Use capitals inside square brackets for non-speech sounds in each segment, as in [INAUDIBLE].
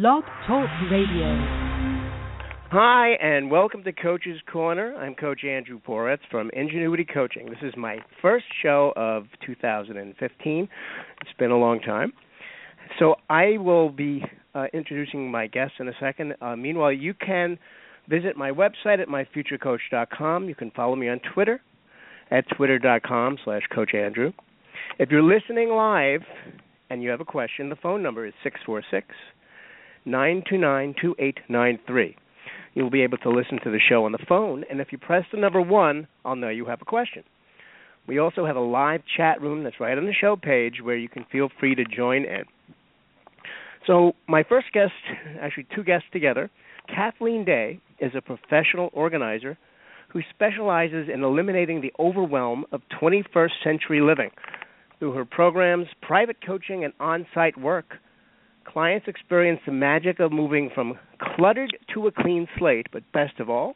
Blog Talk Radio. Hi, and welcome to Coach's Corner. I'm Coach Andrew Poretz from Ingenuity Coaching. This is my first show of 2015. It's been a long time. So I will be uh, introducing my guests in a second. Uh, meanwhile, you can visit my website at myfuturecoach.com. You can follow me on Twitter at twitter.com slash Coach Andrew. If you're listening live and you have a question, the phone number is 646 929 2893. You'll be able to listen to the show on the phone, and if you press the number one, I'll know you have a question. We also have a live chat room that's right on the show page where you can feel free to join in. So, my first guest, actually, two guests together, Kathleen Day is a professional organizer who specializes in eliminating the overwhelm of 21st century living. Through her programs, private coaching, and on site work, clients experience the magic of moving from cluttered to a clean slate, but best of all,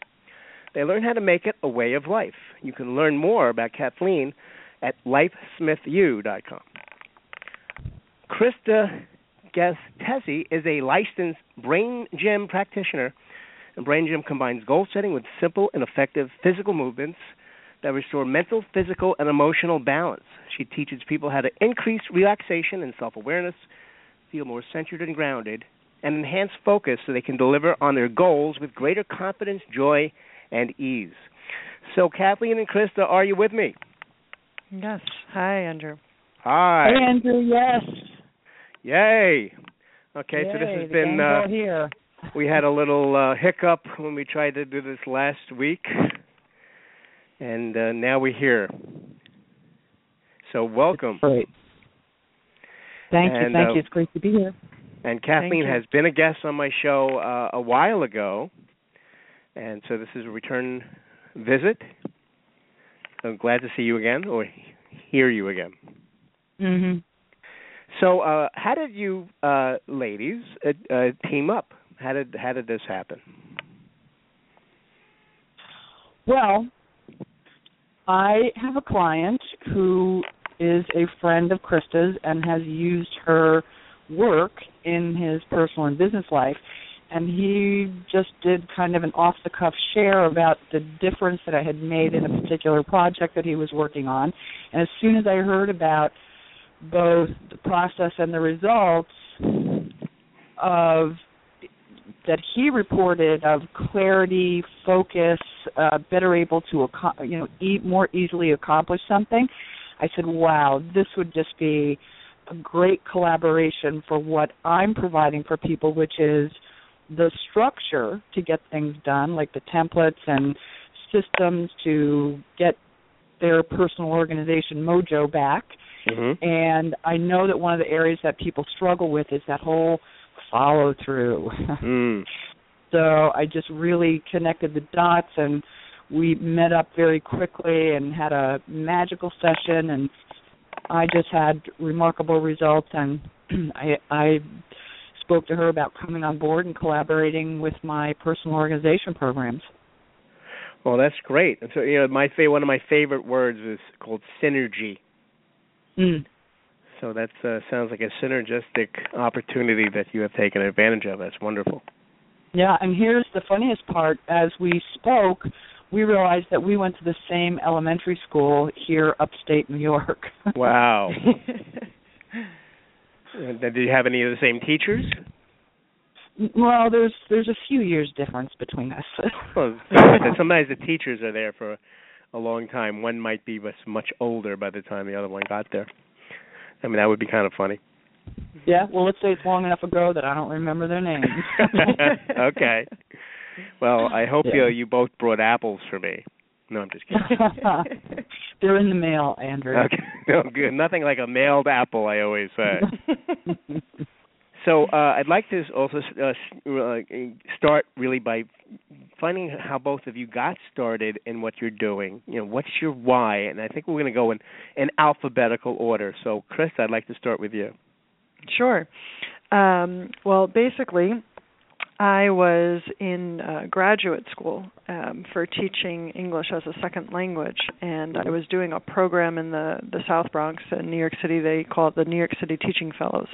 they learn how to make it a way of life. You can learn more about Kathleen at lifesmithu.com. Christa Gesztesi is a licensed brain gym practitioner, and brain gym combines goal setting with simple and effective physical movements that restore mental, physical, and emotional balance. She teaches people how to increase relaxation and self awareness, feel more centered and grounded, and enhance focus so they can deliver on their goals with greater confidence, joy, and ease. So, Kathleen and Christa, are you with me? Yes. Hi, Andrew. Hi. Hey, Andrew. Yes. Yay. Okay, Yay, so this has been. Uh, here. we had a little uh, hiccup when we tried to do this last week, and uh, now we're here. So welcome. Great. Thank you. Thank uh, you. It's great to be here. And Kathleen has been a guest on my show uh, a while ago, and so this is a return visit. I'm glad to see you again, or hear you again. hmm So, uh, how did you, uh, ladies, uh, uh, team up? How did how did this happen? Well, I have a client who is a friend of Krista's and has used her work in his personal and business life. And he just did kind of an off the cuff share about the difference that I had made in a particular project that he was working on. And as soon as I heard about both the process and the results of that he reported of clarity, focus, uh, better able to you know e- more easily accomplish something, I said, "Wow, this would just be a great collaboration for what I'm providing for people, which is the structure to get things done, like the templates and systems to get their personal organization mojo back." Mm-hmm. And I know that one of the areas that people struggle with is that whole follow through. [LAUGHS] Mm. so I just really connected the dots and we met up very quickly and had a magical session and I just had remarkable results and [CLEARS THROAT] I I spoke to her about coming on board and collaborating with my personal organization programs. Well, that's great. And so, you know, my one of my favorite words is called synergy. Mm. So that uh, sounds like a synergistic opportunity that you have taken advantage of. That's wonderful. Yeah, and here's the funniest part. As we spoke, we realized that we went to the same elementary school here upstate New York. [LAUGHS] Wow. [LAUGHS] Did you have any of the same teachers? well, there's there's a few years difference between us. [LAUGHS] Well, sometimes the teachers are there for a long time. One might be much much older by the time the other one got there. I mean, that would be kind of funny. yeah, well, let's say it's long enough ago that I don't remember their names. okay. Well, I hope Yeah. you you both brought apples for me. No, I'm just kidding. [LAUGHS] They're in the mail, Andrew. Okay. No, [LAUGHS] good. Nothing like a mailed apple. I always say. [LAUGHS] So uh, I'd like to also uh, uh, start really by finding how both of you got started in what you're doing. You know, what's your why? And I think we're going to go in in alphabetical order. So, Chris, I'd like to start with you. Sure. Um, well, basically, I was in uh, graduate school um, for teaching English as a second language, and I was doing a program in the the South Bronx in New York City. They call it the New York City Teaching Fellows,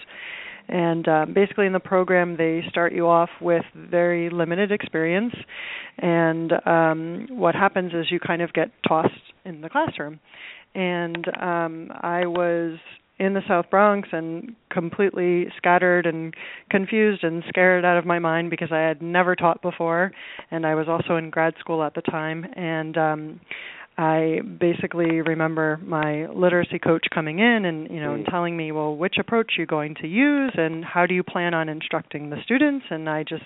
And uh, basically, in the program, they start you off with very limited experience, and um, what happens is you kind of get tossed in the classroom. And um, I was in the South Bronx and completely scattered and confused and scared out of my mind because I had never taught before and I was also in grad school at the time and um I basically remember my literacy coach coming in and you know and telling me, "Well, which approach are you going to use and how do you plan on instructing the students?" and I just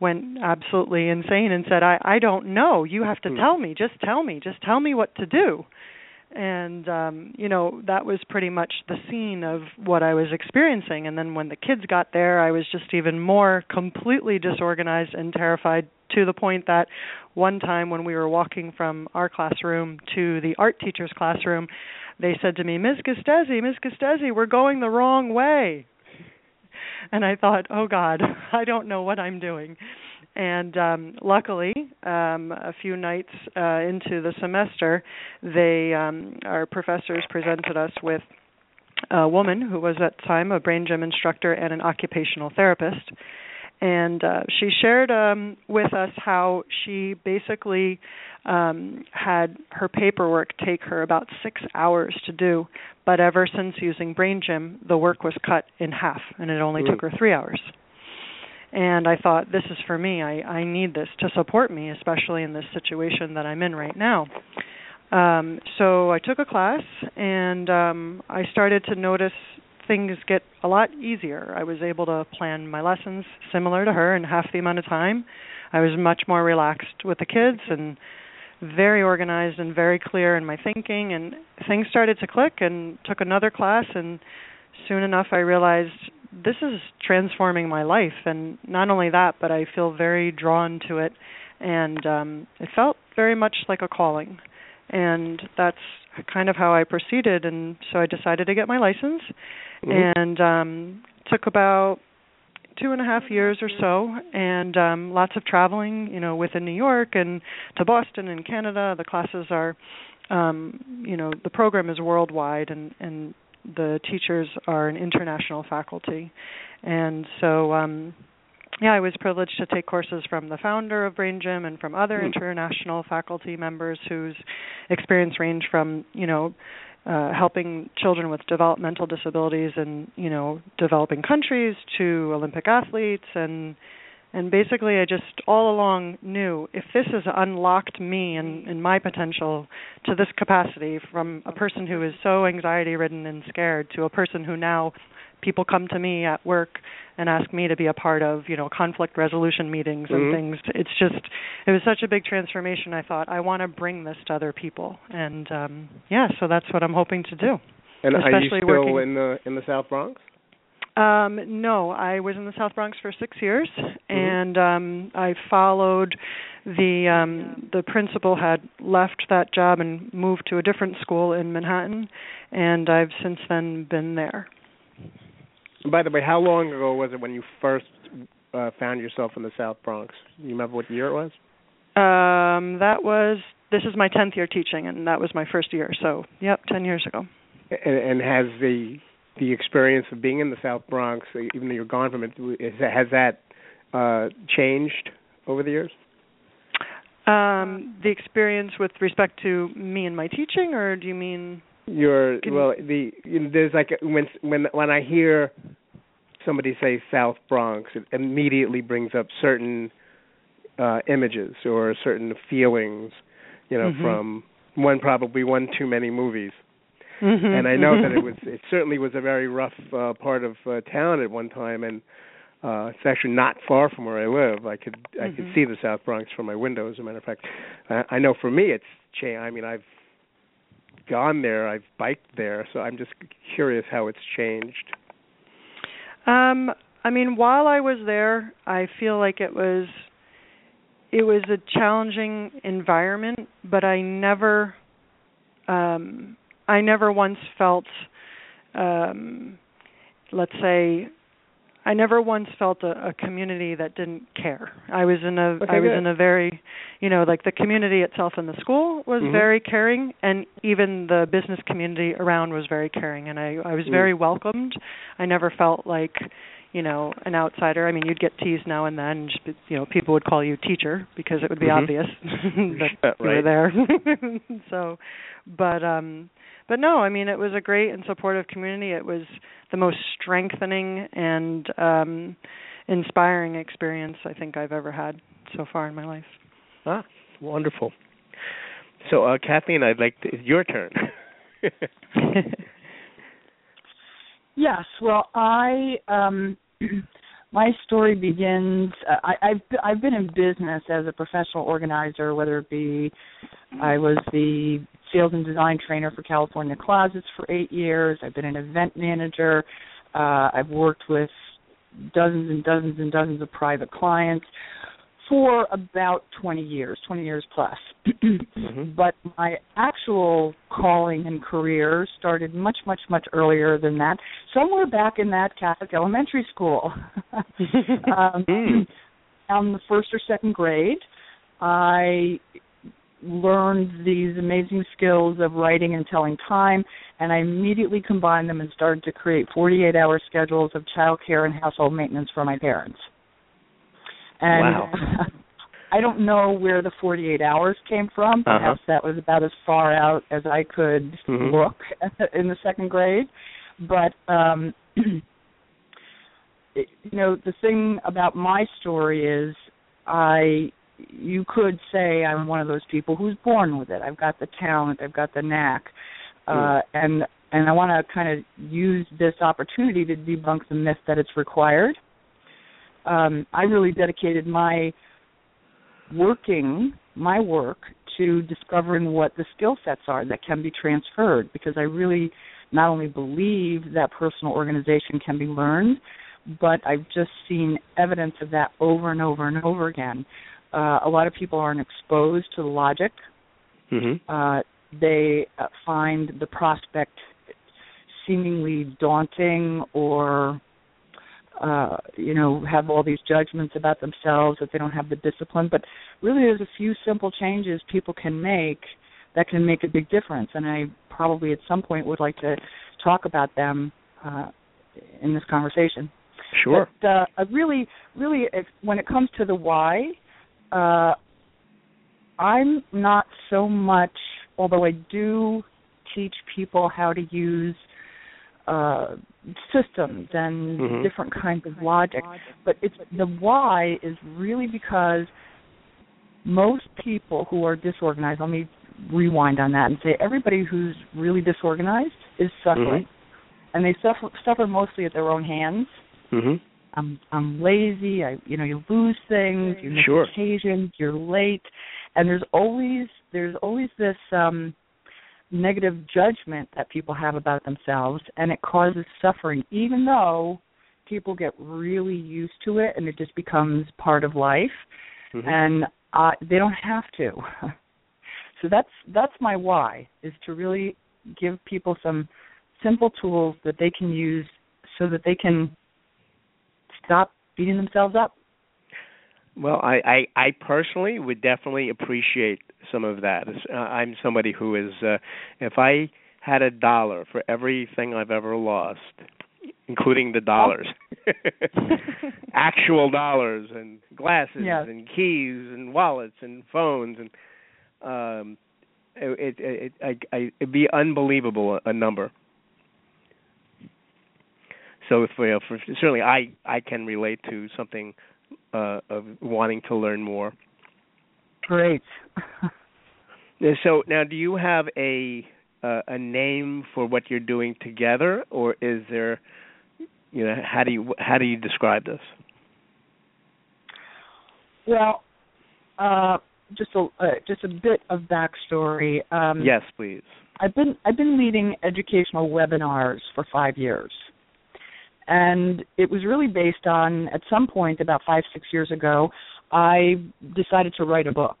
went absolutely insane and said, "I I don't know. You have to tell me. Just tell me. Just tell me what to do." And um you know that was pretty much the scene of what I was experiencing and then when the kids got there I was just even more completely disorganized and terrified to the point that one time when we were walking from our classroom to the art teacher's classroom they said to me Ms. Gesztesi Ms. Gesztesi we're going the wrong way and I thought oh god [LAUGHS] I don't know what I'm doing and um luckily um a few nights uh into the semester they um our professors presented us with a woman who was at the time a brain gym instructor and an occupational therapist and uh she shared um with us how she basically um had her paperwork take her about 6 hours to do but ever since using brain gym the work was cut in half and it only mm. took her 3 hours and I thought this is for me. I I need this to support me, especially in this situation that I'm in right now. Um so I took a class and um I started to notice things get a lot easier. I was able to plan my lessons similar to her in half the amount of time. I was much more relaxed with the kids and very organized and very clear in my thinking and things started to click and took another class and soon enough I realized this is transforming my life and not only that but i feel very drawn to it and um it felt very much like a calling and that's kind of how i proceeded and so i decided to get my license mm-hmm. and um took about two and a half years or so and um lots of traveling you know within new york and to boston and canada the classes are um you know the program is worldwide and and the teachers are an international faculty, and so um, yeah, I was privileged to take courses from the founder of Brain Gym and from other mm. international faculty members whose experience range from you know uh, helping children with developmental disabilities in you know developing countries to Olympic athletes and and basically I just all along knew if this has unlocked me and, and my potential to this capacity from a person who is so anxiety ridden and scared to a person who now people come to me at work and ask me to be a part of you know conflict resolution meetings and mm-hmm. things. It's just it was such a big transformation i thought i want to bring this to other people. And um yeah so that's what i'm hoping to do. And Especially are you still working, in the in the south bronx um, no, I was in the South Bronx for six years, mm-hmm. and um, I followed the um, the principal had left that job and moved to a different school in Manhattan, and I've since then been there. By the way, how long ago was it when you first uh, found yourself in the South Bronx? You remember what year it was? Um, that was this is my tenth year teaching, and that was my first year. So, yep, ten years ago. And, and has the the experience of being in the South Bronx, even though you're gone from it, has that uh, changed over the years? Um, the experience with respect to me and my teaching, or do you mean your well? The you know, there's like when when when I hear somebody say South Bronx, it immediately brings up certain uh, images or certain feelings, you know, mm-hmm. from one probably one too many movies. Mm-hmm, and I know mm-hmm. that it [LAUGHS] was it certainly was a very rough uh, part of uh, town at one time, and uh, it's actually not far from where I live. I could mm-hmm. I could see the South Bronx from my window. As a matter of fact, I, I know for me it's changed. I mean I've gone there, I've biked there, so I'm just curious how it's changed. Um, I mean, while I was there, I feel like it was it was a challenging environment, but I never um I never once felt um let's say I never once felt a, a community that didn't care. I was in a Okay, I was good. in a very, you know, like the community itself in the school was Mhm. very caring, and even the business community around was very caring, and I I was Mm. very welcomed. I never felt like, you know, an outsider. I mean, you'd get teased now and then. Just, you know, people would call you teacher because it would be Mhm. obvious [LAUGHS] that Uh, you were there. [LAUGHS] so, but um but no, I mean it was a great and supportive community. It was the most strengthening and um inspiring experience I think I've ever had so far in my life. Ah, wonderful. So, uh, Kathleen, I'd like to, it's your turn. [LAUGHS] Yes, well, I um [CLEARS THROAT] my story begins uh, I I've I've been in business as a professional organizer whether it be I was the sales and design trainer for California Closets for 8 years. I've been an event manager. Uh I've worked with dozens and dozens and dozens of private clients for about 20 years, 20 years plus. Mhm. [CLEARS THROAT] But my actual calling and career started much, much, much earlier than that. Somewhere back in that Catholic elementary school. [LAUGHS] um, Mm. on the first or second grade, I learned these amazing skills of writing and telling time, and I immediately combined them and started to create 48 hour schedules of child care and household maintenance for my parents. And Wow. [LAUGHS] I don't know where the 48 hours came from. Uh-huh. Perhaps that was about as far out as I could Mhm. look [LAUGHS] in the second grade. But um [CLEARS THROAT] it, you know, the thing about my story is I you could say I'm one of those people who's born with it. I've got the talent, I've got the knack. Uh and and I want to kind of use this opportunity to debunk the myth that it's required. Um, I really dedicated my working, my work, to discovering what the skill sets are that can be transferred because I really not only believe that personal organization can be learned, but I've just seen evidence of that over and over and over again. Uh, a lot of people aren't exposed to the logic Mhm. uh, they uh, find the prospect seemingly daunting or uh, you know have all these judgments about themselves that they don't have the discipline but really there's a few simple changes people can make that can make a big difference and i probably at some point would like to talk about them uh, in this conversation Sure. but uh, I really, really, if, when it comes to the why, uh, I'm not so much. Although I do teach people how to use uh, systems and Mhm. different kinds of logic, but it's the why is really because most people who are disorganized. Let me rewind on that and say everybody who's really disorganized is suffering, and they suffer suffer mostly at their own hands. Mhm. I'm I'm lazy. I you know you lose things, you miss Sure. occasions, you're late, and there's always there's always this um negative judgment that people have about themselves, and it causes suffering, even though people get really used to it and it just becomes part of life, Mhm. and uh, they don't have to. [LAUGHS] so that's that's my why is to really give people some simple tools that they can use so that they can stop beating themselves up. Well, I, I, I personally would definitely appreciate some of that. Uh, I'm somebody who is, uh, if I had a dollar for everything I've ever lost, including the dollars, [LAUGHS] actual dollars and glasses Yes. and keys and wallets and phones and um, it, it, it I, I, it'd be unbelievable a number. So for, for certainly I I can relate to something uh, of wanting to learn more. Great. [LAUGHS] So now, do you have a uh, a name for what you're doing together, or is there, you know, how do you how do you describe this? well, uh, just a uh, just a bit of backstory. Um, yes, please. I've been I've been leading educational webinars for five years, and it was really based on at some point about five six years ago, I decided to write a book.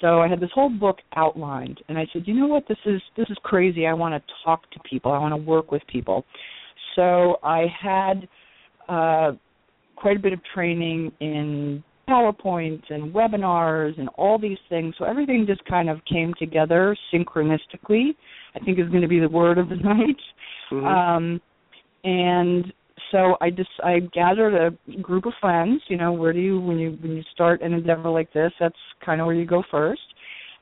So I had this whole book outlined, and I said, you know what, this is this is crazy. I want to talk to people. I want to work with people. So I had uh, quite a bit of training in PowerPoint and webinars and all these things. So everything just kind of came together synchronistically. I think is going to be the word of the [LAUGHS] night. Mhm. Um, and so I just I gathered a group of friends. You know, where do you when you when you start an endeavor like this? That's kind of where you go first.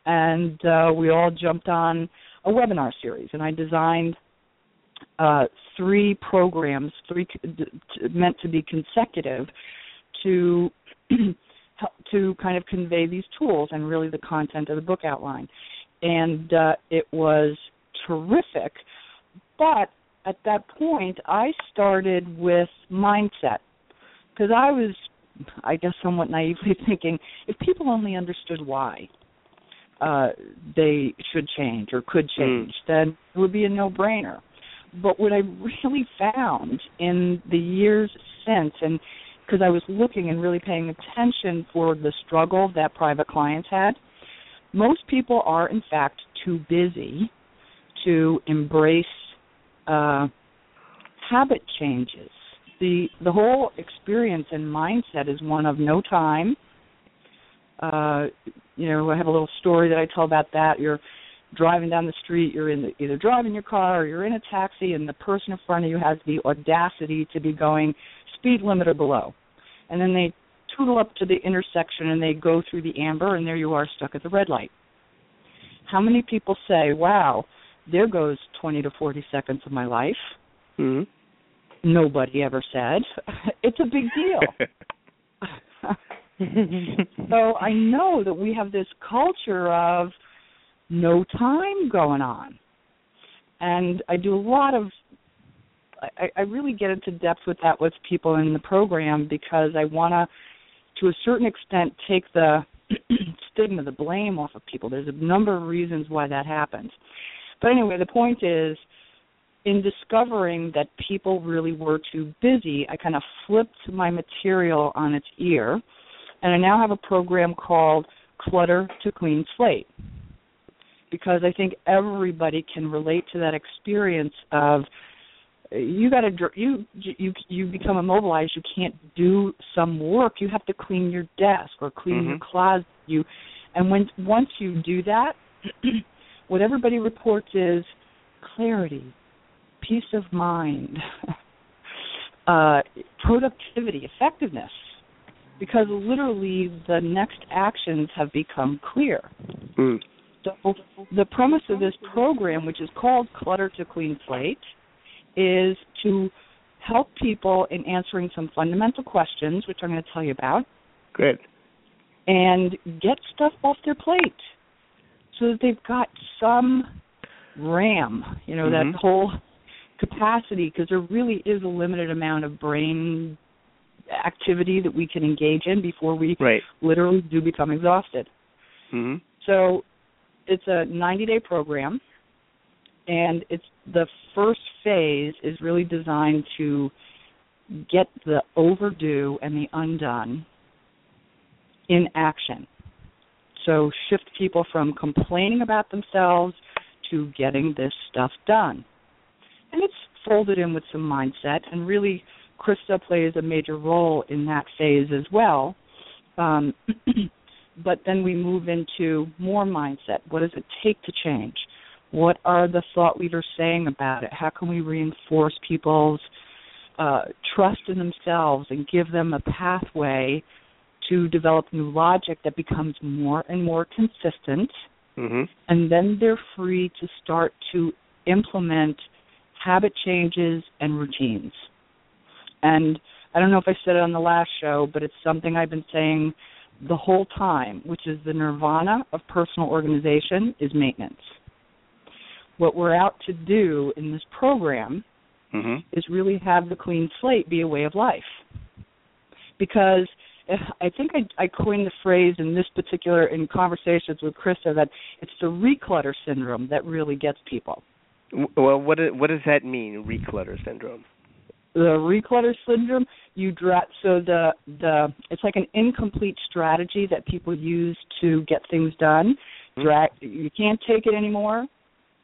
And uh, we all jumped on a webinar series, and I designed uh, three programs, three meant to be consecutive, to [CLEARS THROAT] to kind of convey these tools and really the content of the book outline. And uh, it was terrific. But at that point, I started with mindset because I was, I guess, somewhat naively [LAUGHS] thinking if people only understood why uh, they should change or could change, then it would be a no-brainer. But what I [LAUGHS] really found in the years since, and because I was looking and really paying attention for the struggle that private clients had, most people are in fact too busy to embrace uh, habit changes. The the whole experience and mindset is one of no time. Uh, you know, I have a little story that I tell about that. You're driving down the street, you're in the, either driving your car or you're in a taxi, and the person in front of you has the audacity to be going speed limit or below, and then they tootle up to the intersection and they go through the amber, and there you are stuck at the red light. How many people say, "Wow"? There goes 20 to 40 seconds of my life. Mhm. Nobody ever said. [LAUGHS] It's a big deal. [LAUGHS] [LAUGHS] so I know that we have this culture of no time going on. And I do a lot of I, I really get into depth with that with people in the program because I wanna to a certain extent take the [CLEARS THROAT] stigma, the blame off of people. There's a number of reasons why that happens. But anyway, the point is, in discovering that people really were too busy, I kind of flipped my material on its ear, and I now have a program called Clutter to Clean Slate. Because I think everybody can relate to that experience of you got to you you you become immobilized. You can't do some work. You have to clean your desk or clean your Mhm. closet. You and when once you do that, what everybody reports is clarity, peace of mind, [LAUGHS] uh, productivity, effectiveness, because literally the next actions have become clear. Mm. So the premise of this program, which is called Clutter to Clean Slate, is to help people in answering some fundamental questions, which I'm going to tell you about, Good. and get stuff off their plate so that they've got some RAM, you know, Mhm. that whole capacity, because there really is a limited amount of brain activity that we can engage in before we Right. literally do become exhausted. Mhm. So it's a 90 day program, and it's the first phase is really designed to get the overdue and the undone in action. So shift people from complaining about themselves to getting this stuff done. And it's folded in with some mindset, and really, Christa plays a major role in that phase as well. Um, [CLEARS THROAT] but then we move into more mindset. What does it take to change? What are the thought leaders saying about it? How can we reinforce people's uh, trust in themselves and give them a pathway to develop new logic that becomes more and more consistent? Mhm. and then they're free to start to implement habit changes and routines. And I don't know if I said it on the last show, but it's something I've been saying the whole time, which is the nirvana of personal organization is maintenance. What we're out to do in this program Mhm. is really have the clean slate be a way of life. Because [SIGHS] I think I, I coined the phrase in this particular in conversations with Christa that it's the reclutter syndrome that really gets people. Well, what what does that mean? Reclutter syndrome. The reclutter syndrome, you dra- so the the it's like an incomplete strategy that people use to get things done. Hmm. Drag, you can't take it anymore.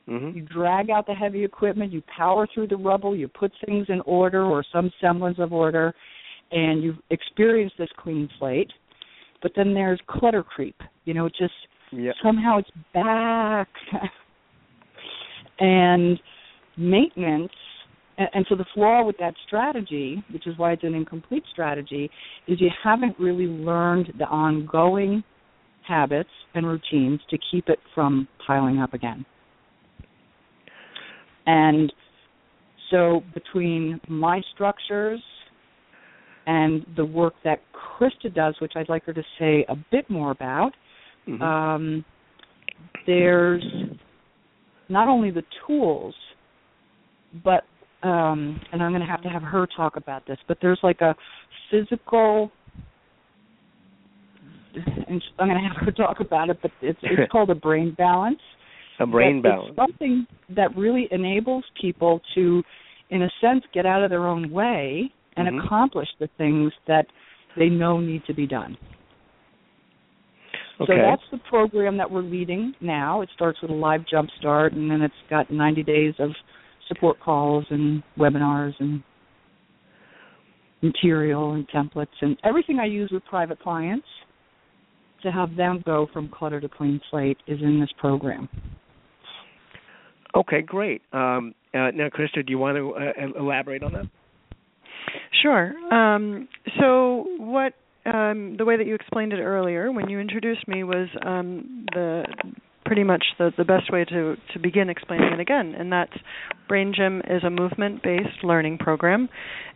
Mm-hmm. You drag out the heavy equipment, you power through the rubble, you put things in order or some semblance of order, and you experience this clean slate. But then there's clutter creep. You know, just Yep. somehow it's back. and maintenance and, and so the flaw with that strategy, which is why it's an incomplete strategy, is you haven't really learned the ongoing habits and routines to keep it from piling up again. And so between my structures and the work that Christa does, which I'd like her to say a bit more about, Mhm. um, there's not only the tools, but um, and I'm going to have to have her talk about this, but there's like a physical. And I'm going to have her [LAUGHS] talk about it, but it's it's [LAUGHS] called a brain balance. a brain balance. It's something that really enables people to, in a sense, get out of their own way and Mhm. accomplish the things that they know need to be done. Okay. So that's the program that we're leading now. It starts with a live jump start, and then it's got 90 days of support calls and webinars and material and templates and everything I use with private clients to have them go from clutter to clean slate is in this program. Okay, great. Um, uh, now, Christa, do you want to uh, elaborate on that? Sure. Um, so what um, the way that you explained it earlier when you introduced me was um, the pretty much the, the best way to, to begin explaining it again, and that's Brain Gym is a movement-based learning program,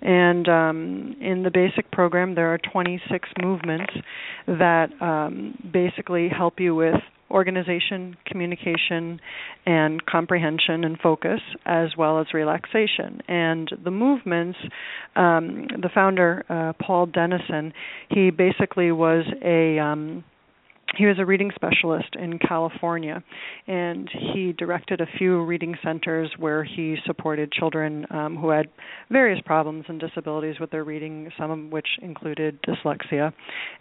and um, in the basic program there are 26 movements that um, basically help you with organization, communication, and comprehension and focus, as well as relaxation. And the movements, um, the founder, uh, Paul Dennison, he basically was a um, he was a reading specialist in California, and he directed a few reading centers where he supported children um, who had various problems and disabilities with their reading, some of which included dyslexia.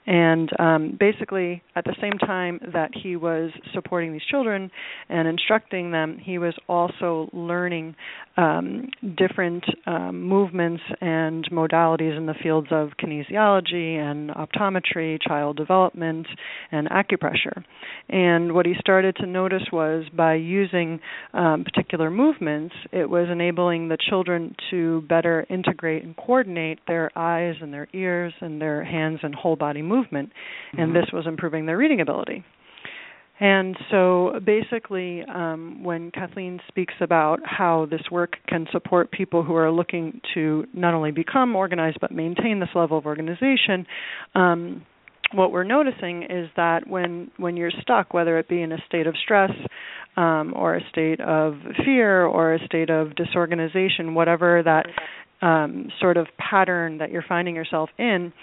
And um, basically, at the same time that he was supporting these children and instructing them, he was also learning um, different um, movements and modalities in the fields of kinesiology and optometry, child development, and acupressure. And what he started to notice was by using um, particular movements, it was enabling the children to better integrate and coordinate their eyes and their ears and their hands and whole body movement. And this was improving their reading ability. And so basically, um, when Kathleen speaks about how this work can support people who are looking to not only become organized but maintain this level of organization, um, what we're noticing is that when when you're stuck, whether it be in a state of stress um, or a state of fear or a state of disorganization, whatever that um, sort of pattern that you're finding yourself in,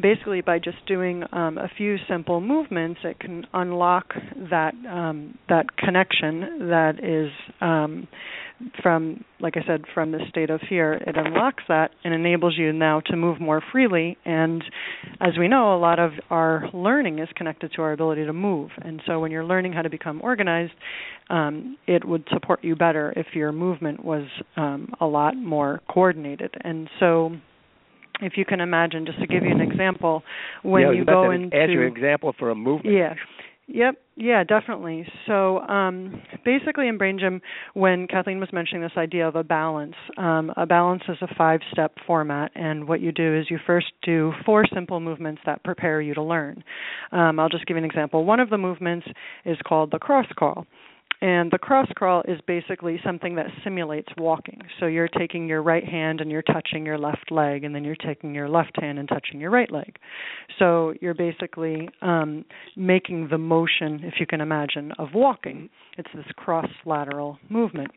basically by just doing um, a few simple movements, it can unlock that um, that connection that is um, from, like I said, from the state of fear. It unlocks that and enables you now to move more freely. And as we know, a lot of our learning is connected to our ability to move. And so when you're learning how to become organized, um, it would support you better if your movement was um, a lot more coordinated. And so if you can imagine, just to give you an example, when yeah, you go into ask you an example for a movement. yeah. Yep. Yeah, definitely. So, um, basically, in Brain Gym, when Kathleen was mentioning this idea of a balance, um, a balance is a five-step format, and what you do is you first do four simple movements that prepare you to learn. Um, I'll just give you an example. One of the movements is called the cross crawl. And the cross crawl is basically something that simulates walking. So you're taking your right hand and you're touching your left leg, and then you're taking your left hand and touching your right leg. So you're basically um, making the motion, if you can imagine, of walking. It's this cross lateral movement.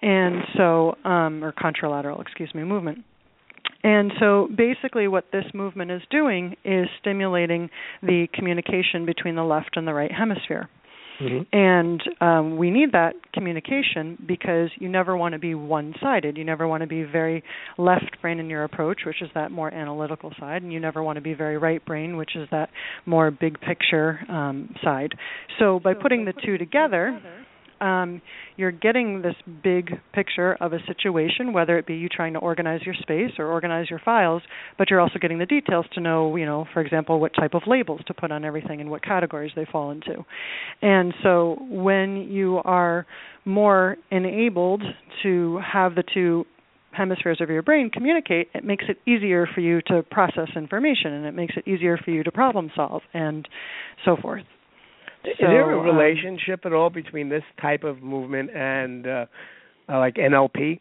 And so, um, or contralateral, excuse me, movement. And so basically, what this movement is doing is stimulating the communication between the left and the right hemisphere. Mm-hmm. And um, we need that communication because you never want to be one sided. You never want to be very left brain in your approach, which is that more analytical side, and you never want to be very right brain, which is that more big picture um, side. So by putting the two together, um, you're getting this big picture of a situation, whether it be you trying to organize your space or organize your files, but you're also getting the details to know, you know, for example, what type of labels to put on everything and what categories they fall into. And so when you are more enabled to have the two hemispheres of your brain communicate, it makes it easier for you to process information and it makes it easier for you to problem solve and so forth. Is there a um, relationship at all between this type of movement and uh, uh, like NLP?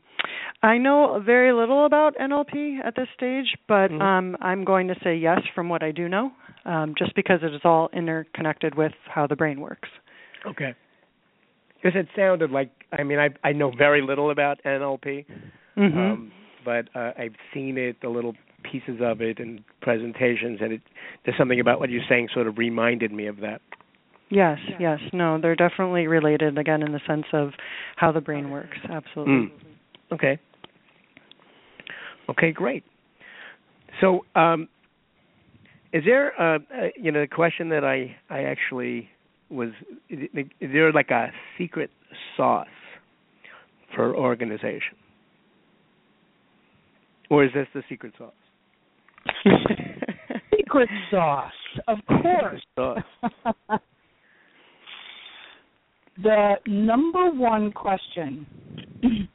I know very little about NLP at this stage, but Mhm. um, I'm going to say yes from what I do know, um, just because it is all interconnected with how the brain works. Okay. Because it sounded like I mean I I know very little about NLP, Mm-hmm. um, but uh, I've seen it, the little pieces of it, and presentations, and it there's something about what you're saying sort of reminded me of that. Yes, yes, no, they're definitely related. Again, in the sense of how the brain works. Absolutely. Mm. Okay. Okay, great. So, um, is there, uh, uh, you know, the question that I I actually was, is is there like a secret sauce for organization, or is this the secret sauce? [LAUGHS] Secret sauce, of course. Sauce. [LAUGHS] the number one question [CLEARS THROAT]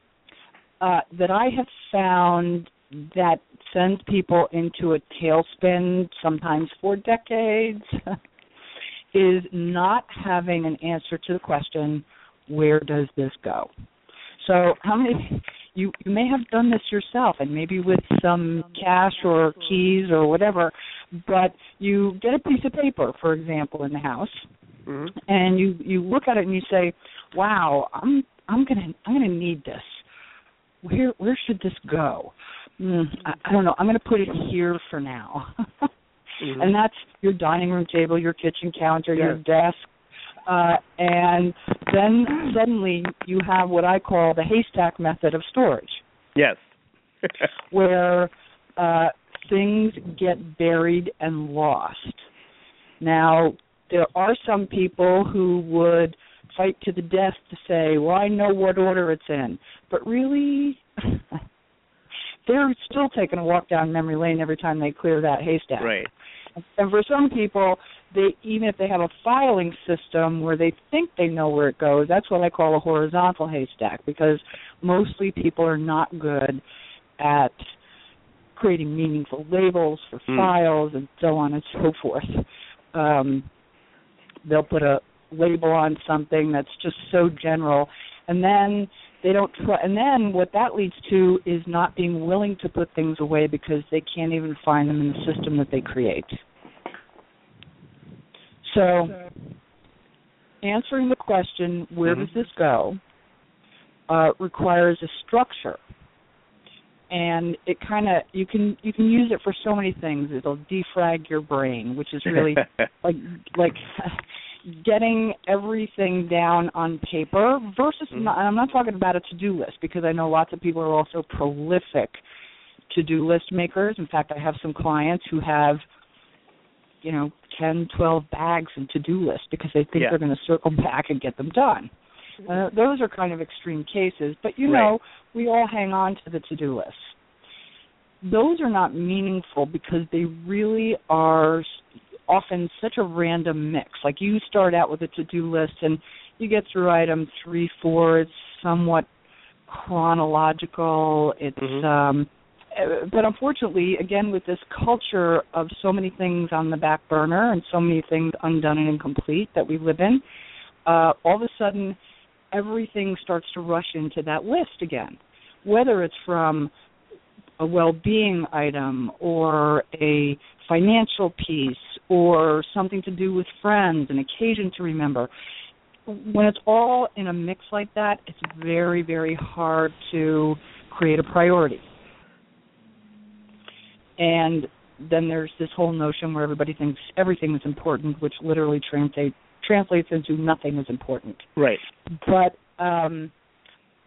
uh, that I have found that sends people into a tailspin, sometimes for decades, [LAUGHS] is not having an answer to the question, where does this go? So, how many you you may have done this yourself, and maybe with some cash or keys or whatever, but you get a piece of paper, for example, in the house, Mhm. and you you look at it and you say, "Wow, I'm I'm gonna I'm gonna need this. Where where should this go? Mm, I, I don't know. I'm gonna put it here for now." [LAUGHS] Mhm. And that's your dining room table, your kitchen counter, your desk, uh, and then suddenly you have what I call the haystack method of storage yes. [LAUGHS] [LAUGHS] where uh, things get buried and lost. Now, there are some people who would fight to the death to say, "Well, I know what order it's in," but really, [LAUGHS] they're still taking a walk down memory lane every time they clear that haystack. right. And for some people, they even if they have a filing system where they think they know where it goes, that's what I call a horizontal haystack because mostly people are not good at creating meaningful labels for Hmm. files and so on and so forth. Um, they'll put a label on something that's just so general, and then they don't try. And then what that leads to is not being willing to put things away because they can't even find them in the system that they create. So, answering the question, where Mhm. does this go, uh, requires a structure. And it kind of you can you can use it for so many things. It'll defrag your brain, which is really [LAUGHS] like like getting everything down on paper versus Mhm. not, I'm not talking about a to-do list because I know lots of people are also prolific to-do list makers. In fact, I have some clients who have you know 10, 12 bags and to-do lists because they think Yeah. they're going to circle back and get them done. Uh, those are kind of extreme cases, but you Right. know, we all hang on to the to-do list. Those are not meaningful because they really are often such a random mix. Like you start out with a to-do list and you get through item 3, 4, it's somewhat chronological. It's Mhm. um uh, but unfortunately, again, with this culture of so many things on the back burner and so many things undone and incomplete that we live in, uh, all of a sudden, everything starts to rush into that list again. Whether it's from a well-being item or a financial piece or something to do with friends, an occasion to remember. When it's all in a mix like that, it's very, very hard to create a priority. And then there's this whole notion where everybody thinks everything is important, which literally translate, translates into nothing is important. right. But um,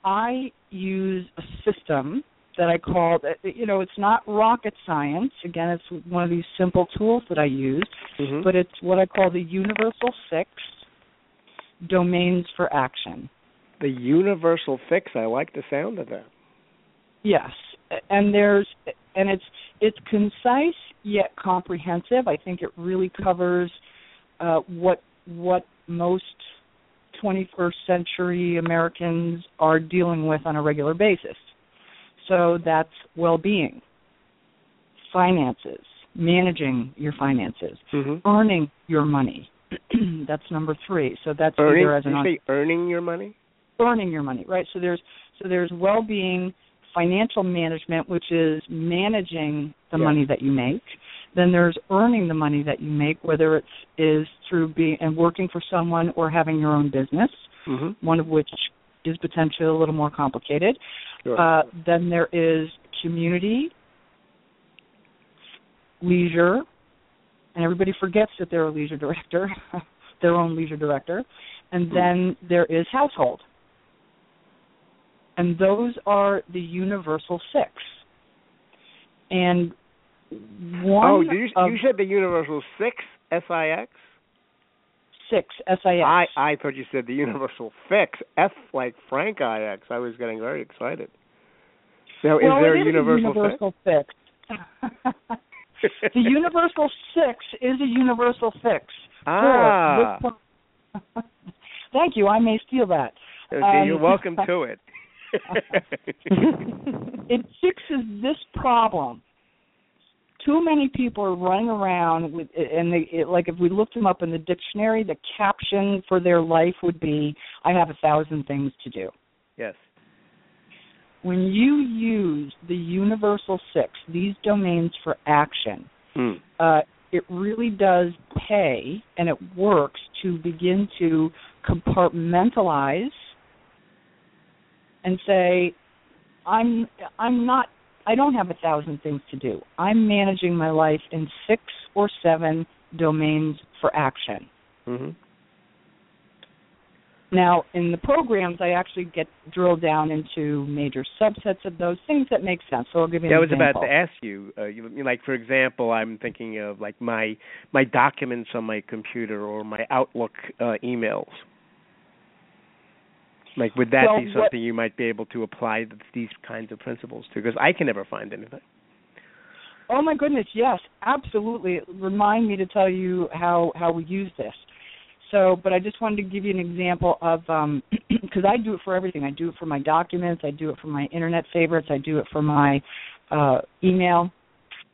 I use a system that I call, you know, it's not rocket science. Again, it's one of these simple tools that I use, Mhm. but it's what I call the Universal Six Domains for Action. The universal fix. I like the sound of that. Yes, and there's and it's it's concise yet comprehensive. I think it really covers uh, what what most 21st century Americans are dealing with on a regular basis. So that's well-being, finances, managing your finances, mm-hmm. earning your money. [CLEARS THROAT] that's number three. So that's earning. either as an you say earning your money. Earning your money, right? So there's so there's well-being, financial management, which is managing the Yeah. money that you make. Then there's earning the money that you make, whether it's is through being and working for someone or having your own business. Mm-hmm. One of which is potentially a little more complicated. Sure. Uh, then there is community, leisure, and everybody forgets that they're a leisure director, [LAUGHS] their own leisure director. And Hmm. then there is household. And those are the universal six. And one oh, you, of you said the universal six S I X? Six S I X. I I thought you said the universal fix F like Frank I X. I was getting very excited. Now, is there a universal, universal fix? fix? [LAUGHS] the universal six is a universal fix. ah, [LAUGHS] Thank you. I may steal that. okay, um, you're welcome to [LAUGHS] it. It fixes this problem. Too many people are running around with, and they it, like if we looked them up in the dictionary, the caption for their life would be, "I have a thousand things to do." yes. When you use the universal six, these domains for action, Hmm. uh, it really does pay and it works to begin to compartmentalize and say i'm i'm not i don't have a thousand things to do i'm managing my life in six or seven domains for action hmm now in the programs i actually get drilled down into major subsets of those things that make sense so i'll give you an Yeah, I was example. about to ask you, uh, you- like for example, I'm thinking of like my my documents on my computer or my Outlook uh, emails. Like, would that Well, be what- something you might be able to apply these kinds of principles to? Because I can never find anything. Oh my goodness, yes, absolutely. Remind me to tell you how how we use this. So, but I just wanted to give you an example of um [CLEARS THROAT] because I do it for everything. I do it for my documents, I do it for my internet favorites, I do it for my uh email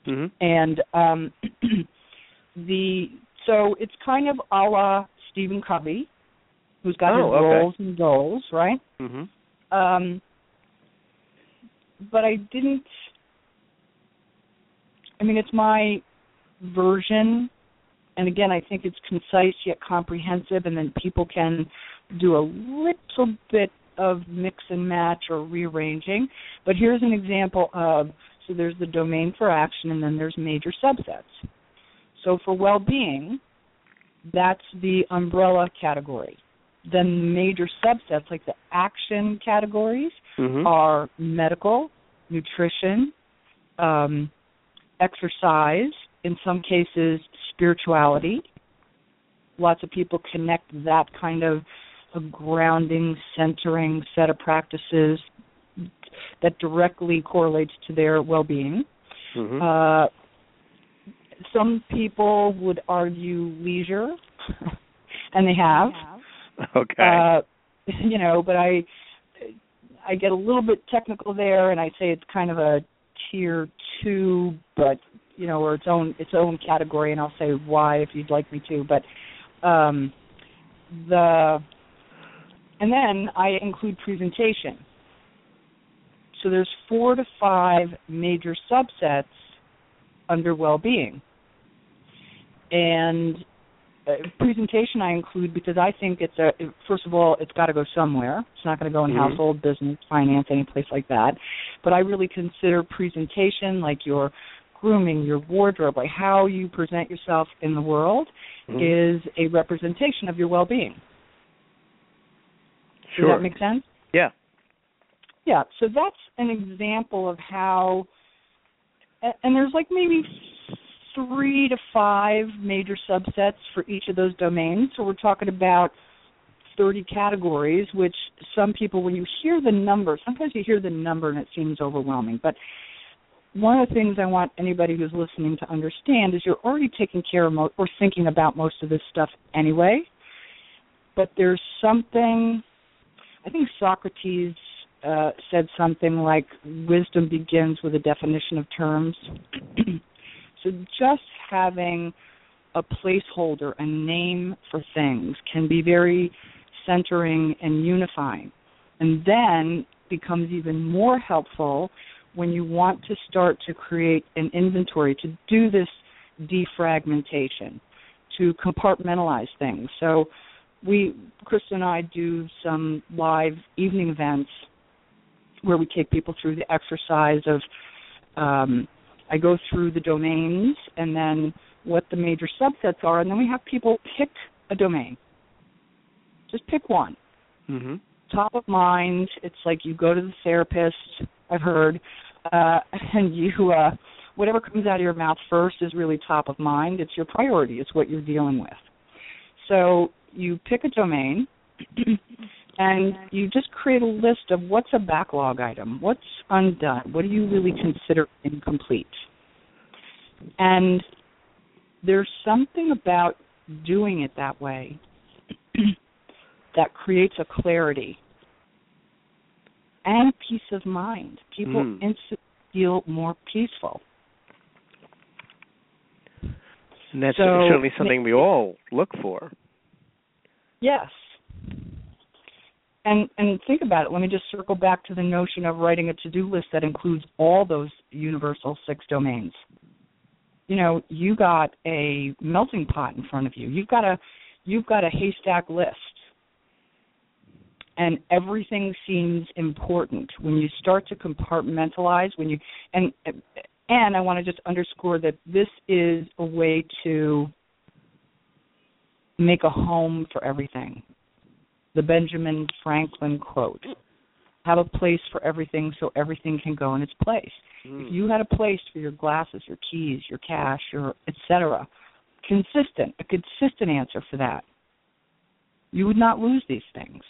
hmm and um [CLEARS THROAT] the so it's kind of a la Stephen Covey who's got Oh, his okay. roles and goals, right? hmm Um, but I didn't. I mean, it's my version, and again, I think it's concise yet comprehensive, and then people can do a little bit of mix and match or rearranging. But here's an example of so there's the domain for action, and then there's major subsets. So for well-being, that's the umbrella category. Then major subsets like the action categories hmm are medical, nutrition, um, exercise, in some cases spirituality. Lots of people connect that kind of a grounding, centering set of practices that directly correlates to their well-being. hmm Uh, some people would argue leisure, [LAUGHS] and they have. [LAUGHS] okay. Uh, [LAUGHS] you know, but I I get a little bit technical there, and I say it's kind of a tier two, but you know, or its own its own category, and I'll say why if you'd like me to. But um, the and then I include presentation. So there's four to five major subsets under well-being, and presentation I include because I think it's a first of all it's got to go somewhere. It's not going to go in Mhm. household, business, finance, any place like that. But I really consider presentation like your grooming, your wardrobe, like how you present yourself in the world Mhm. is a representation of your well-being. Sure. Does that make sense? yeah. Yeah, so that's an example of how, and there's like maybe three to five major subsets for each of those domains. So we're talking about 30 categories, which some people, when you hear the number, sometimes you hear the number and it seems overwhelming. But one of the things I want anybody who's listening to understand is you're already taking care of mo- or thinking about most of this stuff anyway. But there's something, I think Socrates uh, said something like, wisdom begins with a definition of terms. [CLEARS THROAT] so just having a placeholder, a name for things can be very centering and unifying. And then becomes even more helpful when you want to start to create an inventory, to do this defragmentation, to compartmentalize things. So we, Christa and I, do some live evening events where we take people through the exercise of um, I go through the domains and then what the major subsets are, and then we have people pick a domain. Just pick one. Mm-hmm. Top of mind. It's like you go to the therapist. I've heard, uh, [LAUGHS] and you uh, whatever comes out of your mouth first is really top of mind. It's your priority. It's what you're dealing with. So you pick a domain. [CLEARS THROAT] and you just create a list of what's a backlog item, what's undone, what do you really consider incomplete. And there's something about doing it that way [CLEARS THROAT] that creates a clarity and peace of mind. People Mm. instantly feel more peaceful. And that's So- certainly something we all look for. Yes. And and think about it. Let me just circle back to the notion of writing a to-do list that includes all those universal six domains. You know, you got a melting pot in front of you. You've got a you've got a haystack list. And everything seems important when you start to compartmentalize when you and and I want to just underscore that this is a way to make a home for everything. The Benjamin Franklin quote have a place for everything so everything can go in its place. If hmm. you had a place for your glasses, your keys, your cash, your etc., consistent, a consistent answer for that, you would not lose these things.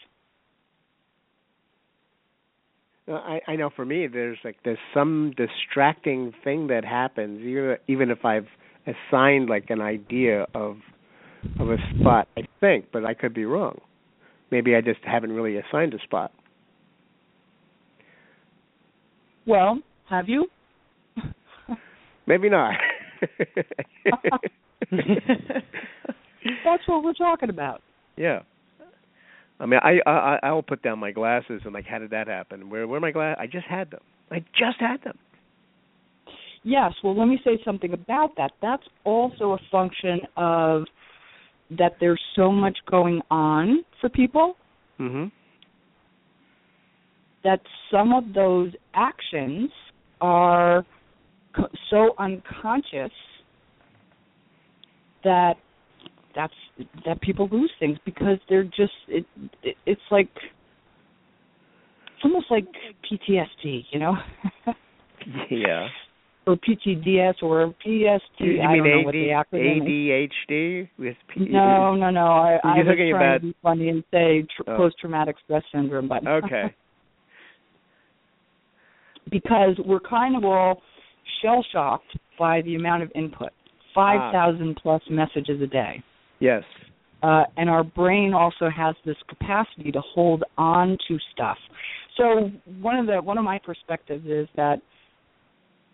I, I know for me, there's like there's some distracting thing that happens, even even if I've assigned like an idea of of a spot. I think, but I could be wrong. Maybe I just haven't really assigned a spot. Well, have you? Maybe not. [LAUGHS] That's what we're talking about. yeah. I mean, I I I will put down my glasses and like, how did that happen? Where where are my glass? I just had them. I just had them. Yes, well, let me say something about that. That's also a function of that there's so much going on for people Mhm. that some of those actions are co- so unconscious that that's that people lose things because they're just it, it it's like it's almost like PTSD, you know, [LAUGHS] Yeah. Or PTDS or PST. You, I mean don't know what the AD. ADHD with P- No, no, no. I, I was trying about- to be funny and say tr- Oh. post-traumatic stress syndrome, but [LAUGHS] Okay. because we're kind of all shell shocked by the amount of input, five thousand plus messages a day, Yes. uh, and our brain also has this capacity to hold on to stuff. So one of the one of my perspectives is that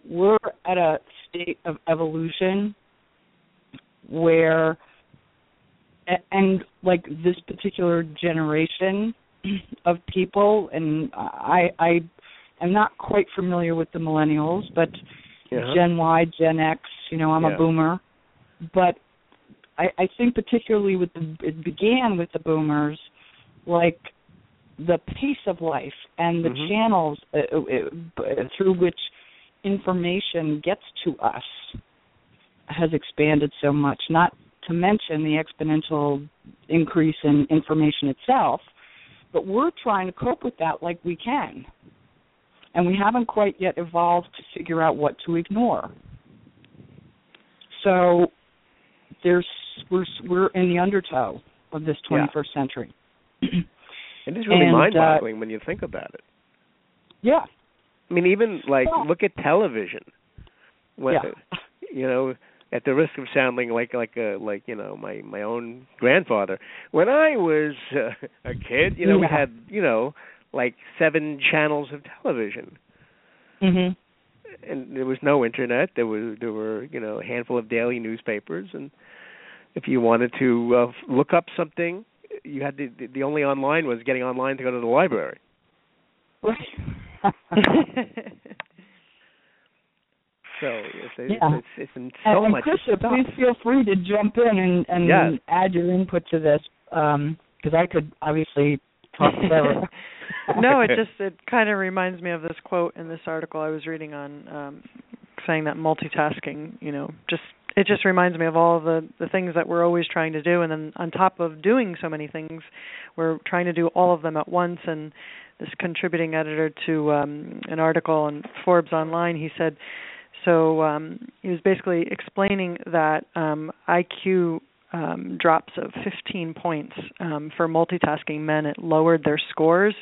we're at a state of evolution where and like this particular generation of people and I I am not quite familiar with the millennials but Yeah. Gen Y, Gen X, you know, I'm Yeah. a boomer. But I, I think particularly with the it began with the boomers, like the pace of life and the Mhm. channels uh, uh, uh, through which information gets to us has expanded so much. Not to mention the exponential increase in information itself, but we're trying to cope with that like we can. And we haven't quite yet evolved to figure out what to ignore. So there's we're we're in the undertow of this 21st century. it is really And, uh, mind-boggling when you think about it. Yeah. I mean, even like Well- look at television. When, Yeah. [LAUGHS] You know, at the risk of sounding like like a like you know my my own grandfather. When I was uh, a kid, you know, we had you know like seven channels of television, Mhm. and there was no internet. There was there were you know a handful of daily newspapers, and if you wanted to uh, look up something, you had to, the the only online was getting online to go to the library. [LAUGHS] So it's it's, Yeah. it's, it's, so and much please feel free to jump in and, and Yes. add your input to this, because I could obviously talk forever. [LAUGHS] [LAUGHS] no, it just it kind of reminds me of this quote in this article I was reading on um saying that multitasking, you know, just it just reminds me of all the the things that we're always trying to do and then on top of doing so many things, we're trying to do all of them at once and this contributing editor to um an article on Forbes online, he said so um he was basically explaining that um IQ um, drops of 15 points um, for multitasking men. It lowered their scores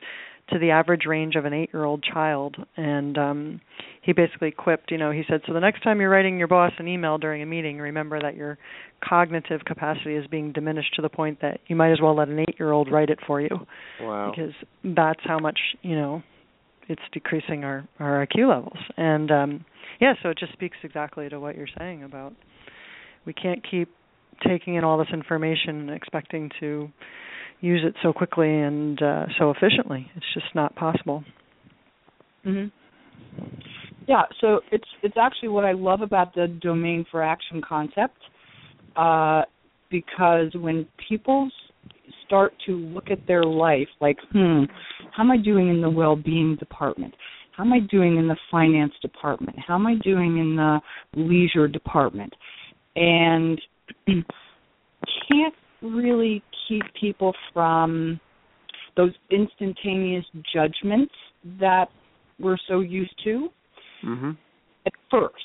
to the average range of an eight-year-old child. And um, he basically quipped, you know, he said, so the next time you're writing your boss an email during a meeting, remember that your cognitive capacity is being diminished to the point that you might as well let an eight-year-old write it for you, wow. because that's how much, you know, it's decreasing our our IQ levels. And um, yeah, so it just speaks exactly to what you're saying about we can't keep taking in all this information and expecting to use it so quickly and uh, so efficiently. It's just not possible. hmm Yeah, so it's it's actually what I love about the domain for action concept, uh, because when people start to look at their life, like, hmm, how am I doing in the well-being department? How am I doing in the finance department? How am I doing in the leisure department? And [CLEARS THROAT] can't really keep people from those instantaneous judgments that we're so used to Mhm. at first.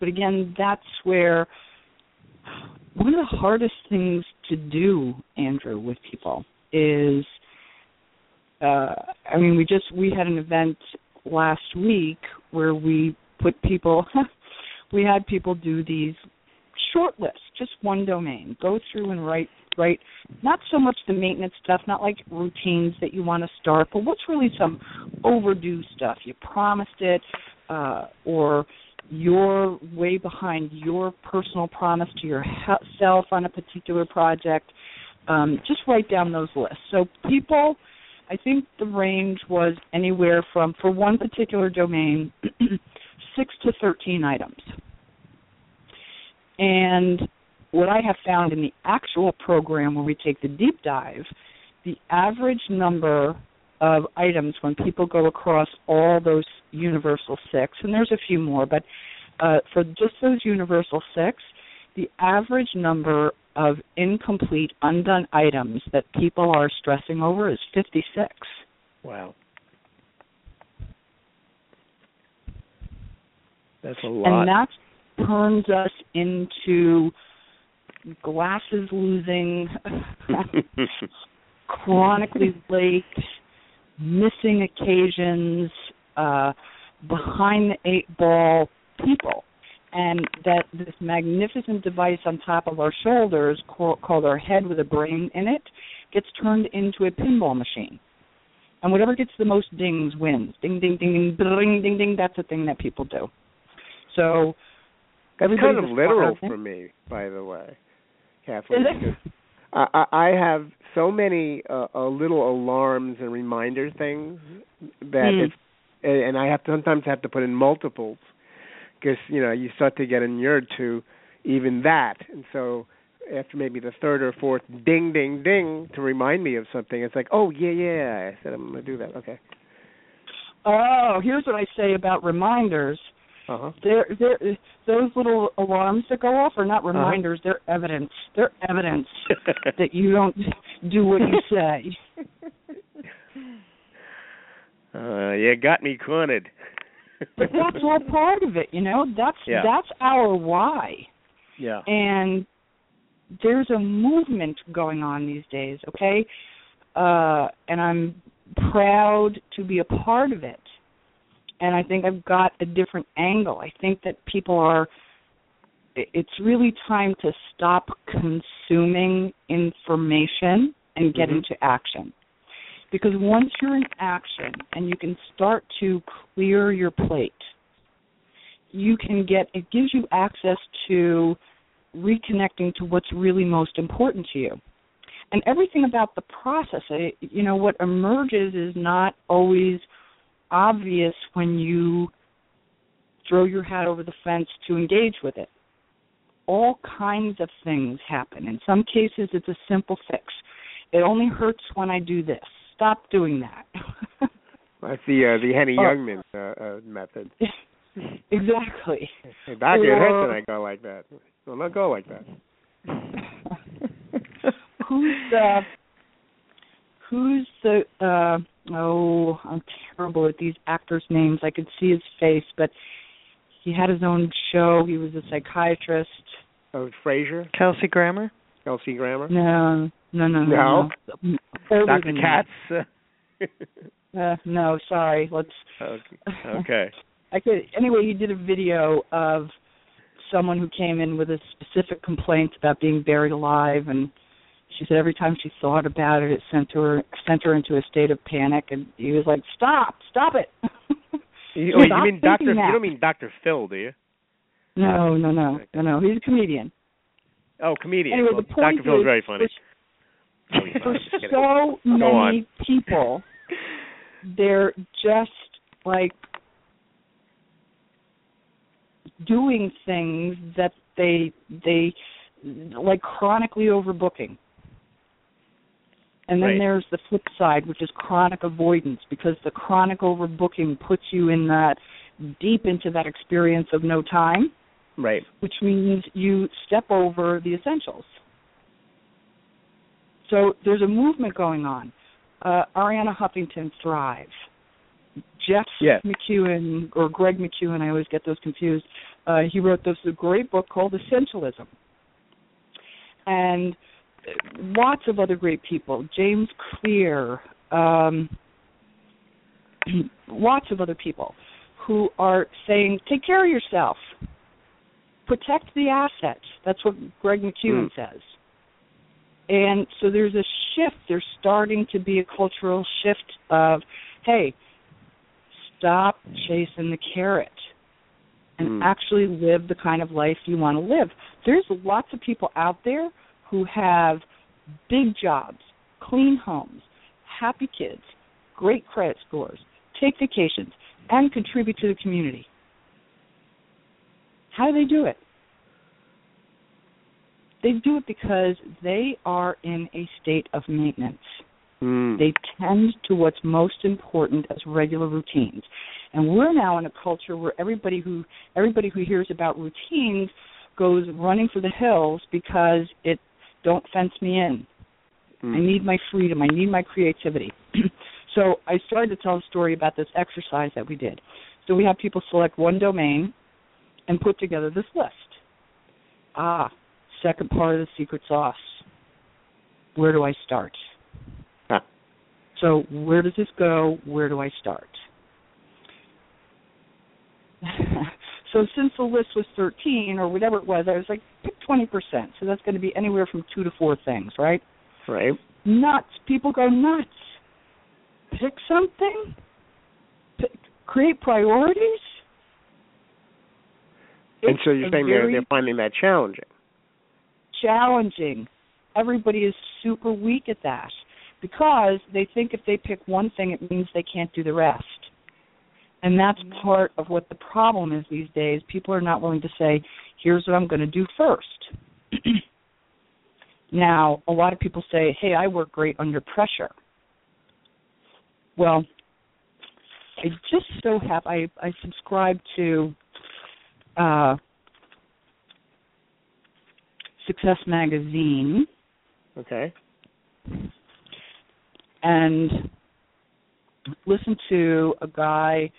But again, that's where one of the hardest things to do, Andrew, with people is uh I mean we just we had an event last week where we put people [LAUGHS] we had people do these short lists, just one domain. Go through and write write not so much the maintenance stuff, not like routines that you want to start, but what's really some overdue stuff. You promised it, uh, or you're way behind your personal promise to yourself on a particular project. Um, just write down those lists. So people, I think the range was anywhere from for one particular domain, [CLEARS THROAT] six to thirteen items. And what I have found in the actual program where we take the deep dive, the average number of items when people go across all those universal six, and there's a few more, but uh, for just those universal six, the average number of incomplete, undone items that people are stressing over is 56. Wow. That's a lot. And that turns us into glasses losing, [LAUGHS] chronically late, missing occasions, uh, behind the eight ball people. And that this magnificent device on top of our shoulders, called, called our head with a brain in it, gets turned into a pinball machine. And whatever gets the most dings wins. Ding, ding, ding, ding, ding, ding, ding. That's the thing that people do. So That's kind of literal for me, by the way, Kathleen. [LAUGHS] Is it? I, I I have so many uh, uh, little alarms and reminder things that Hmm. it's, and I have to sometimes have to put in multiples because you know you start to get inured to even that, and so after maybe the third or fourth ding ding ding to remind me of something, it's like oh yeah yeah I said I'm going to do that okay Oh, here's what I say about reminders. Uh huh They're, they're, those little alarms that go off are Uh-huh. not reminders. They're evidence. They're evidence [LAUGHS] that you don't do what you say. [LAUGHS] uh, you got me cornered. [LAUGHS] But that's all part of it, you know. That's Yeah. that's our why. yeah And there's a movement going on these days. Okay, uh, and I'm proud to be a part of it. And I think I've got a different angle. I think that people are. It's really time to stop consuming information and get Mhm. into action. Because once you're in action and you can start to clear your plate, you can get it gives you access to reconnecting to what's really most important to you and everything about the process you know what emerges is not always obvious when you throw your hat over the fence to engage with it all kinds of things happen in some cases it's a simple fix it only hurts when i do this stop doing that [LAUGHS] That's the uh, the Henny Oh. Youngman uh, uh, method. [LAUGHS] exactly Hey, doctor, it hurts Or- when I go like that. Well, not go like that. [LAUGHS] who's the who's the uh oh i'm terrible at these actors names i could see his face but he had his own show he was a psychiatrist Oh, frasier Kelsey Grammer. Kelsey Grammer, no no no no no Older Doctor Katz. uh, no sorry let's okay. okay. [LAUGHS] I could anyway. He did a video of someone who came in with a specific complaint about being buried alive, and she said every time she thought about it, it sent her sent her into a state of panic. And he was like, "Stop, stop it." [LAUGHS] You, [LAUGHS] oh, you mean Doctor? You don't mean Doctor Phil, do you? no, no, no, no, no. He's a comedian. Oh, comedian. Anyway, well, the point Doctor Phil's is, very funny. for, for not. Just kidding. so many people, [LAUGHS] they're just like doing things that they they like chronically overbooking. And then Right. there's the flip side, which is chronic avoidance, because the chronic overbooking puts you in that deep into that experience of no time, Right. which means you step over the essentials. So there's a movement going on. Uh, Arianna Huffington Thrive. Jeff Yes. McKeown or Greg McKeown, I always get those confused. Uh, he wrote this great book called Essentialism, and lots of other great people. James Clear, um, [CLEARS THROAT] lots of other people who are saying, take care of yourself, protect the assets. That's what Greg McKeown Mm. says. And so there's a shift. There's starting to be a cultural shift of, hey, stop chasing the carrot and Mm. actually live the kind of life you want to live. There's lots of people out there who have big jobs, clean homes, happy kids, great credit scores, take vacations, and contribute to the community. How do they do it? They do it because they are in a state of maintenance. Mm. They tend to what's most important as regular routines. And we're now in a culture where everybody who everybody who hears about routines goes running for the hills because it don't fence me in. Mm. I need my freedom. I need my creativity. [CLEARS THROAT] so I started to tell a story about this exercise that we did. So we have people select one domain and put together this list. Ah, second part of the secret sauce. Where do I start? Huh. So where does this go? Where do I start? So since the list was 13 or whatever it was, I was like, pick 20%. So that's going to be anywhere from two to four things, right? Right. nuts. People go nuts. Pick something. Pick, create priorities. And It's so you're saying they're they're finding that challenging. challenging. Everybody is super weak at that because they think if they pick one thing, it means they can't do the rest. And that's part of what the problem is these days. People are not willing to say, here's what I'm going to do first. [CLEARS THROAT] now, a lot of people say, hey, I work great under pressure. Well, I just so have I I subscribe to uh, Success Magazine Okay. and listen to a guy,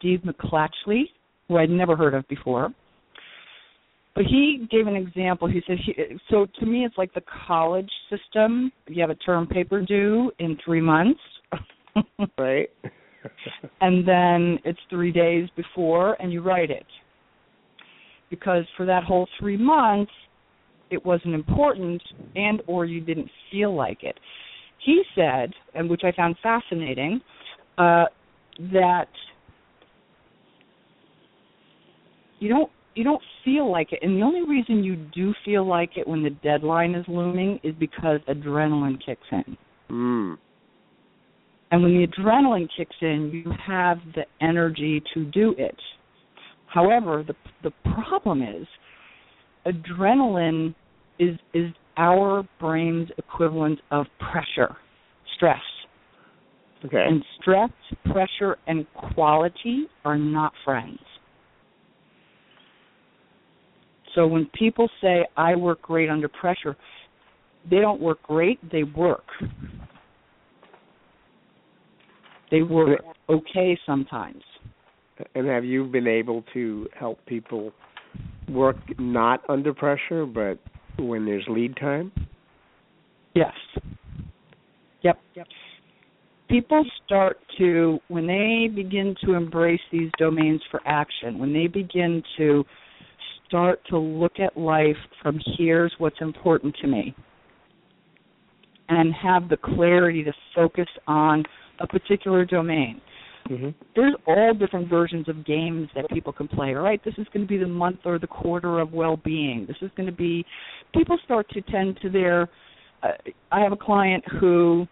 Steve McClatchy, who I'd never heard of before. but he gave an example. He said, he, so to me, it's like the college system. You have a term paper due in three months. [LAUGHS] right. and then it's three days before, and you write it. Because for that whole three months, it wasn't important, and or you didn't feel like it. He said, and which I found fascinating, uh, that you don't you don't feel like it. And the only reason you do feel like it when the deadline is looming is because adrenaline kicks in. Mm. and when the adrenaline kicks in you have the energy to do it. However the the problem is adrenaline is is our brain's equivalent of pressure stress. Okay. And stress pressure and quality are not friends so when people say I work great under pressure, they don't work great, they work. They work okay sometimes. And have you been able to help people work not under pressure, but when there's lead time? Yes. Yep. Yep. People start to, when they begin to embrace these domains for action, when they begin to start to look at life from here's what's important to me and have the clarity to focus on a particular domain. Mm-hmm. There's all different versions of games that people can play. All right, this is going to be the month or the quarter of well-being. This is going to be. People start to tend to their. Uh, I have a client who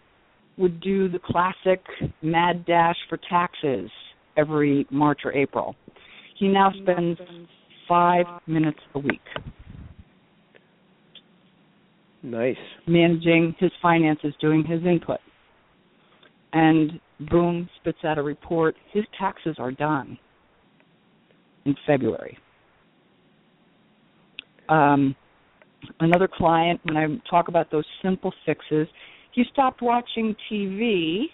would do the classic mad dash for taxes every March or April. He now spends five minutes a week. Nice. Managing his finances, doing his input. And boom, spits out a report. His taxes are done in February. Um, another client, when I talk about those simple fixes, he stopped watching TV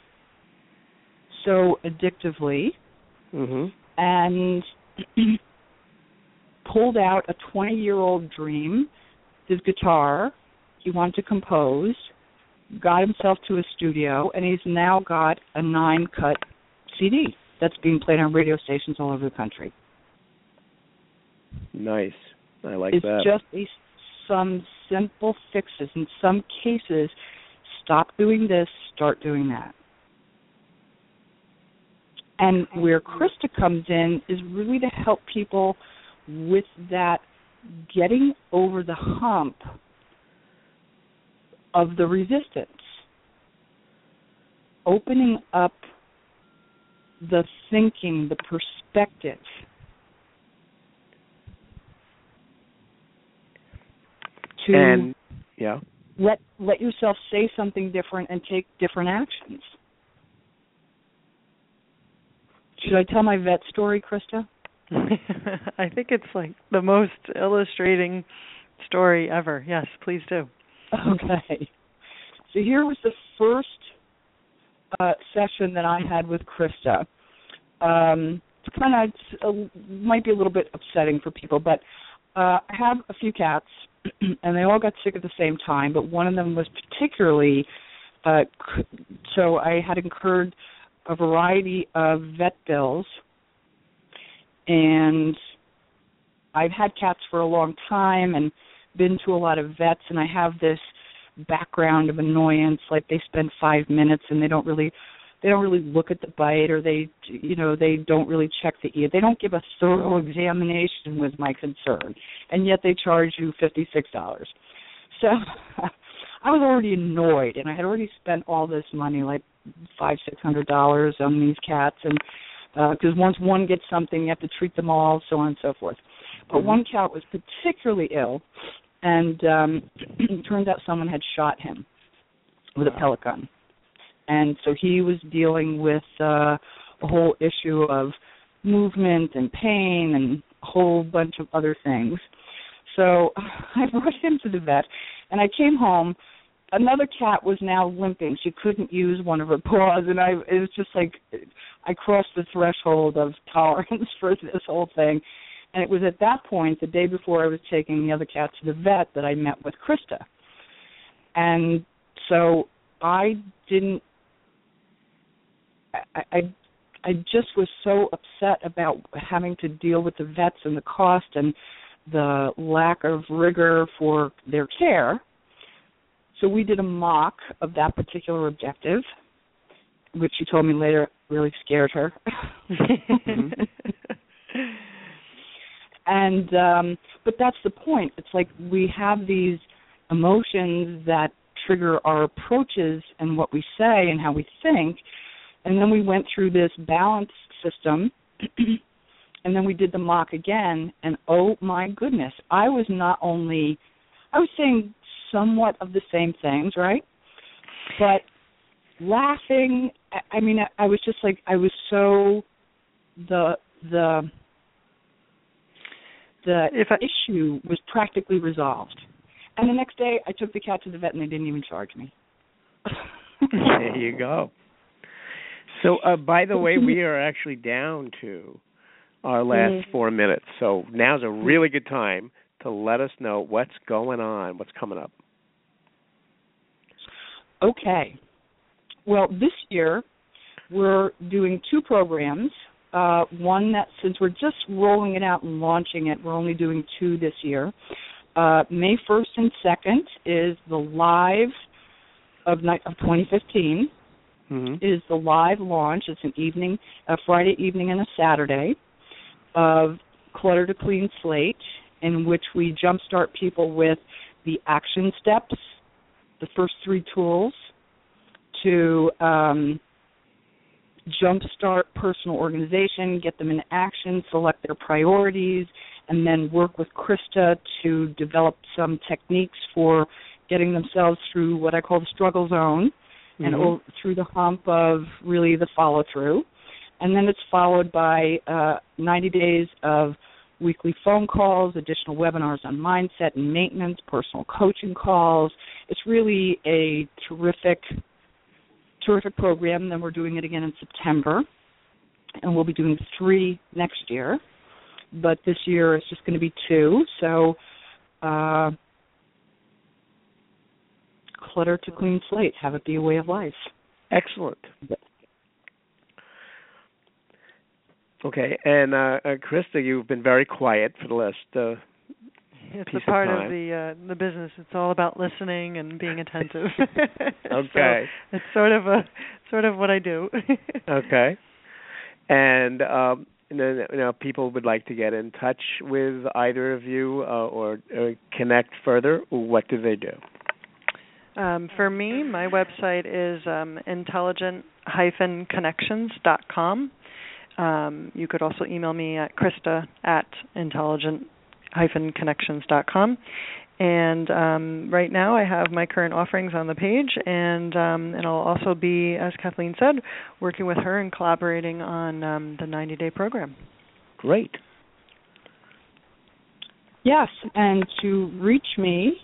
so addictively hmm and [CLEARS THROAT] pulled out a 20 year old dream, his guitar. He wanted to compose, got himself to a studio, and he's now got a nine cut CD that's being played on radio stations all over the country. Nice. I like it's that. It's just a, some simple fixes. In some cases, stop doing this, start doing that. And where Christa comes in is really to help people with that getting over the hump of the resistance, opening up the thinking, the perspective. To and yeah. let let yourself say something different and take different actions. Should I tell my vet story, Christa? [LAUGHS] I think it's like the most illustrating story ever. Yes, please do. Okay. So here was the first uh, session that I had with Christa. Um, kind of uh, might be a little bit upsetting for people, but uh, I have a few cats, [CLEARS THROAT] and they all got sick at the same time. But one of them was particularly uh, so I had incurred a variety of vet bills, and I've had cats for a long time and been to a lot of vets, and I have this background of annoyance like they spend five minutes and they don't really they don't really look at the bite or they you know they don't really check the ear. They don't give a thorough examination was my concern. And yet they charge you fifty six dollars. So [LAUGHS] i was already annoyed and i had already spent all this money like five six hundred dollars on these cats and because uh, once one gets something you have to treat them all so on and so forth but Mm-hmm. one cat was particularly ill and um [CLEARS THROAT] it turns out someone had shot him with a Wow. pellet gun and so he was dealing with uh a whole issue of movement and pain and a whole bunch of other things so [SIGHS] i brought him to the vet and i came home another cat was now limping she couldn't use one of her paws and i it was just like i crossed the threshold of tolerance [LAUGHS] for this whole thing And it was at that point, the day before I was taking the other cat to the vet, that I met with Christa. And so I didn't. I, I I just was so upset about having to deal with the vets and the cost and the lack of rigor for their care. So we did a mock of that particular objective, which she told me later really scared her. [LAUGHS] and um but that's the point. It's like we have these emotions that trigger our approaches and what we say and how we think and then we went through this balance system [CLEARS THROAT] and then we did the mock again and oh my goodness i was not only i was saying somewhat of the same things right but laughing i, I mean I, I was just like i was so the the the If I- issue was practically resolved and the next day i took the cat to the vet and they didn't even charge me there you go. So, uh, by the way, we are actually down to our last four minutes. So now's a really good time to let us know what's going on, what's coming up. Okay. Well, this year we're doing two programs. Uh, one that, since we're just rolling it out and launching it, we're only doing two this year. Uh, May 1st and 2nd is the live of night of 2015 Mm-hmm. is the live launch. It's an evening, a Friday evening and a Saturday of Clutter to Clean Slate, in which we jumpstart people with the action steps, the first three tools to um, jumpstart personal organization, get them in action, select their priorities, and then work with Christa to develop some techniques for getting themselves through what I call the struggle zone and Mhm. o- through the hump of really the follow through. And then it's followed by uh, 90 days of weekly phone calls, additional webinars on mindset and maintenance, personal coaching calls. It's really a terrific, terrific program. Then we're doing it again in September, and we'll be doing three next year. But this year it's just going to be two. So. Uh, clutter to clean slate. Have it be a way of life. Excellent. Okay, and uh, uh, Christa, you've been very quiet for the last. Uh, It's a part of, the uh, the business. It's all about listening and being attentive. [LAUGHS] Okay. So it's sort of a sort of what I do. [LAUGHS] okay, and um, and then, you know, people would like to get in touch with either of you uh, or, or connect further. What do they do? Um, for me, my website is um, intelligent-connections.com. Um, you could also email me at krista at intelligent-connections.com. And um, right now, I have my current offerings on the page, and um, and I'll also be, as Kathleen said, working with her and collaborating on um, the 90-day program. Great. Yes, and to reach me,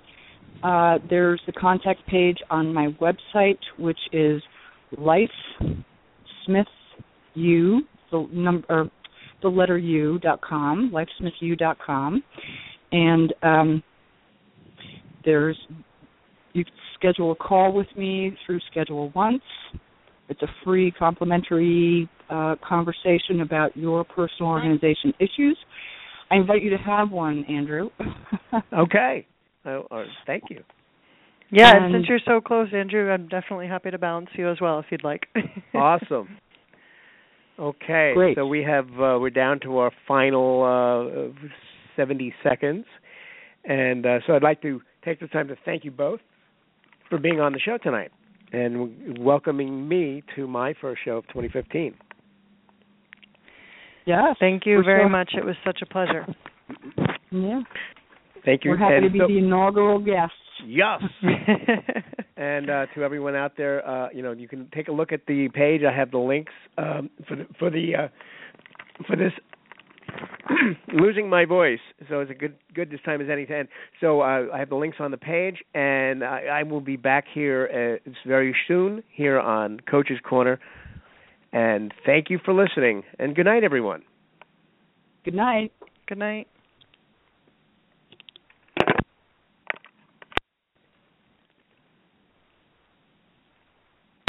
uh, there's the contact page on my website, which is lifesmithu, the number, the letter u dot com, lifesmithu dot com, and um, there's you can schedule a call with me through Schedule Once. It's a free, complimentary uh, conversation about your personal organization issues. I invite you to have one, Andrew. [LAUGHS] Okay. Oh, uh, thank you. Yeah, and And- since you're so close, Andrew, I'm definitely happy to balance you as well if you'd like. [LAUGHS] Awesome. Okay, Great. so we have uh, we're down to our final uh, 70 seconds, and uh, so I'd like to take the time to thank you both for being on the show tonight and welcoming me to my first show of 2015. yes. Thank you very so- much. It was such a pleasure. Yeah. Thank you. We're happy and to be so- the inaugural guests. Yes. [LAUGHS] and uh, to everyone out there, uh, you know, you can take a look at the page. I have the links um, for the for the uh, for this [CLEARS THROAT] losing my voice. So it's a good good this time as any time. So uh, I have the links on the page, and I, I will be back here uh, very soon here on Coach's Corner. And thank you for listening. And good night, everyone. Good night. Good night.